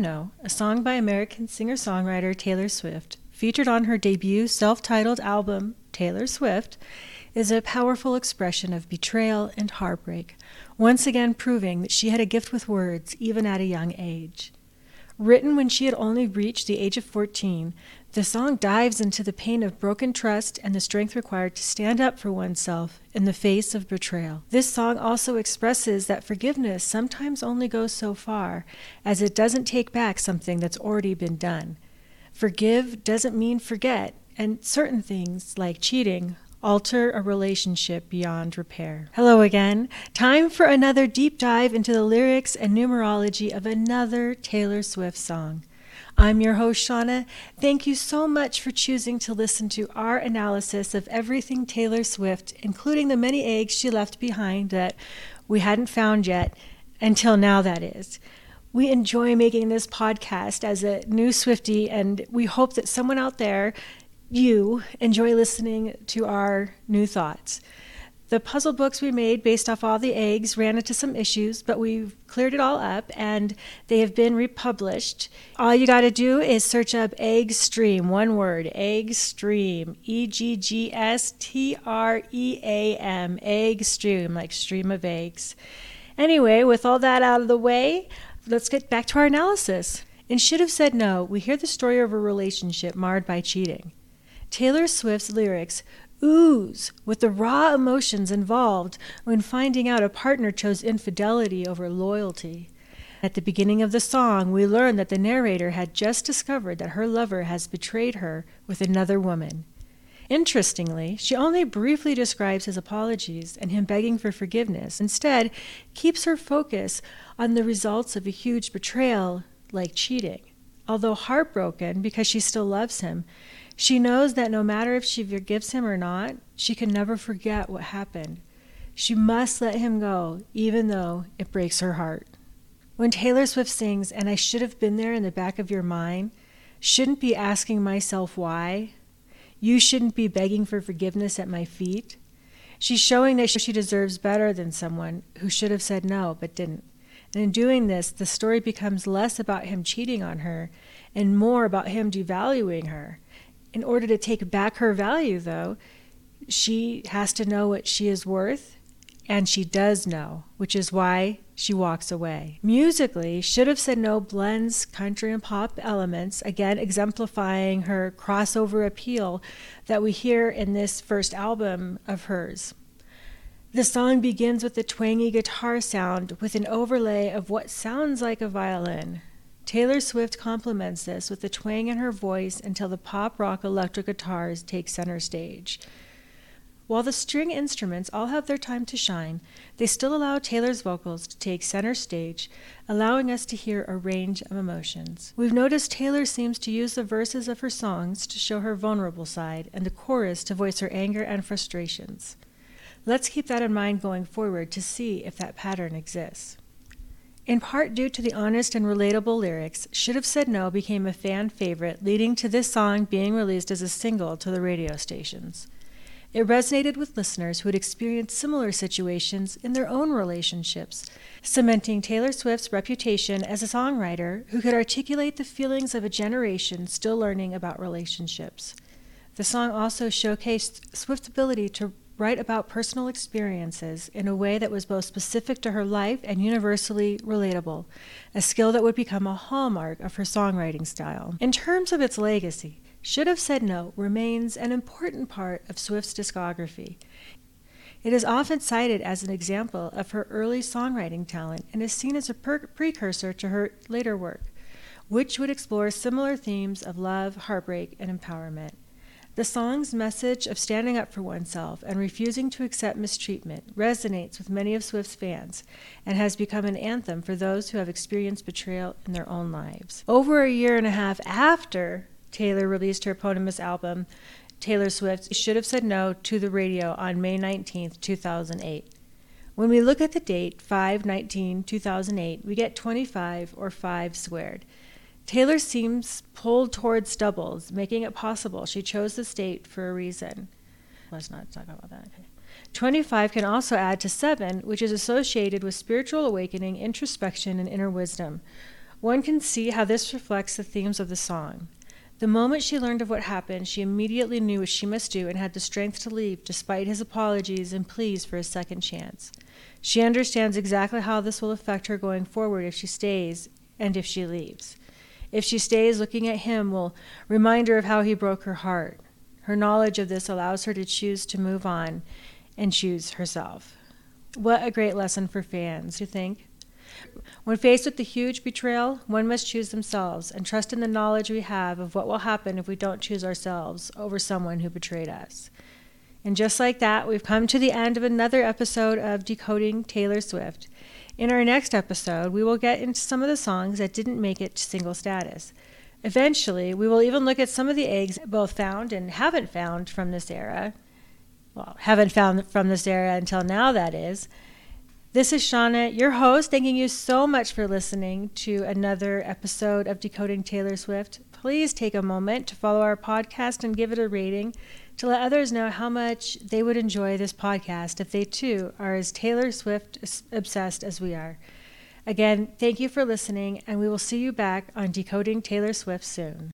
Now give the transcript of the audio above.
No, a song by American singer songwriter Taylor Swift, featured on her debut self titled album, Taylor Swift, is a powerful expression of betrayal and heartbreak, once again proving that she had a gift with words even at a young age. Written when she had only reached the age of 14, the song dives into the pain of broken trust and the strength required to stand up for oneself in the face of betrayal. This song also expresses that forgiveness sometimes only goes so far, as it doesn't take back something that's already been done. Forgive doesn't mean forget, and certain things, like cheating, alter a relationship beyond repair. Hello again. Time for another deep dive into the lyrics and numerology of another Taylor Swift song. I'm your host, Shauna. Thank you so much for choosing to listen to our analysis of everything Taylor Swift, including the many eggs she left behind that we hadn't found yet, until now, that is. We enjoy making this podcast as a new Swiftie, and we hope that someone out there you enjoy listening to our new thoughts. The puzzle books we made based off all the eggs ran into some issues, but we've cleared it all up and they have been republished. All you got to do is search up Egg Stream, one word, Egg Stream, E G G S T R E A M, Egg Stream, like stream of eggs. Anyway, with all that out of the way, let's get back to our analysis. In Should Have Said No, we hear the story of a relationship marred by cheating. Taylor Swift's lyrics ooze with the raw emotions involved when finding out a partner chose infidelity over loyalty. At the beginning of the song, we learn that the narrator had just discovered that her lover has betrayed her with another woman. Interestingly, she only briefly describes his apologies and him begging for forgiveness. Instead, keeps her focus on the results of a huge betrayal like cheating. Although heartbroken because she still loves him, she knows that no matter if she forgives him or not, she can never forget what happened. She must let him go, even though it breaks her heart. When Taylor Swift sings, and I should have been there in the back of your mind, shouldn't be asking myself why, you shouldn't be begging for forgiveness at my feet. She's showing that she deserves better than someone who should have said no but didn't. And in doing this, the story becomes less about him cheating on her and more about him devaluing her in order to take back her value, though, she has to know what she is worth, and she does know, which is why she walks away. Musically, Should Have Said No blends country and pop elements, again exemplifying her crossover appeal that we hear in this first album of hers. The song begins with a twangy guitar sound with an overlay of what sounds like a violin. Taylor Swift complements this with the twang in her voice until the pop rock electric guitars take center stage. While the string instruments all have their time to shine, they still allow Taylor's vocals to take center stage, allowing us to hear a range of emotions. We've noticed Taylor seems to use the verses of her songs to show her vulnerable side and the chorus to voice her anger and frustrations. Let's keep that in mind going forward to see if that pattern exists. In part due to the honest and relatable lyrics, Should Have Said No became a fan favorite, leading to this song being released as a single to the radio stations. It resonated with listeners who had experienced similar situations in their own relationships, cementing Taylor Swift's reputation as a songwriter who could articulate the feelings of a generation still learning about relationships. The song also showcased Swift's ability to write about personal experiences in a way that was both specific to her life and universally relatable, a skill that would become a hallmark of her songwriting style. In terms of its legacy, Should Have Said No remains an important part of Swift's discography. It is often cited as an example of her early songwriting talent and is seen as a per- precursor to her later work, which would explore similar themes of love, heartbreak, and empowerment. The song's message of standing up for oneself and refusing to accept mistreatment resonates with many of Swift's fans and has become an anthem for those who have experienced betrayal in their own lives. Over a year and a half after Taylor released her eponymous album, Taylor Swift should have said no to the radio on May 19, 2008. When we look at the date, 5 19 2008, we get 25 or 5 squared. Taylor seems pulled towards doubles, making it possible she chose the state for a reason. Let's not talk about that. Okay. 25 can also add to 7, which is associated with spiritual awakening, introspection, and inner wisdom. One can see how this reflects the themes of the song. The moment she learned of what happened, she immediately knew what she must do and had the strength to leave, despite his apologies and pleas for a second chance. She understands exactly how this will affect her going forward if she stays and if she leaves. If she stays, looking at him will remind her of how he broke her heart. Her knowledge of this allows her to choose to move on and choose herself. What a great lesson for fans, you think? When faced with the huge betrayal, one must choose themselves and trust in the knowledge we have of what will happen if we don't choose ourselves over someone who betrayed us. And just like that, we've come to the end of another episode of Decoding Taylor Swift. In our next episode, we will get into some of the songs that didn't make it to single status. Eventually, we will even look at some of the eggs both found and haven't found from this era. Well, haven't found from this era until now, that is. This is Shauna, your host, thanking you so much for listening to another episode of Decoding Taylor Swift. Please take a moment to follow our podcast and give it a rating to let others know how much they would enjoy this podcast if they too are as Taylor Swift obsessed as we are. Again, thank you for listening, and we will see you back on Decoding Taylor Swift soon.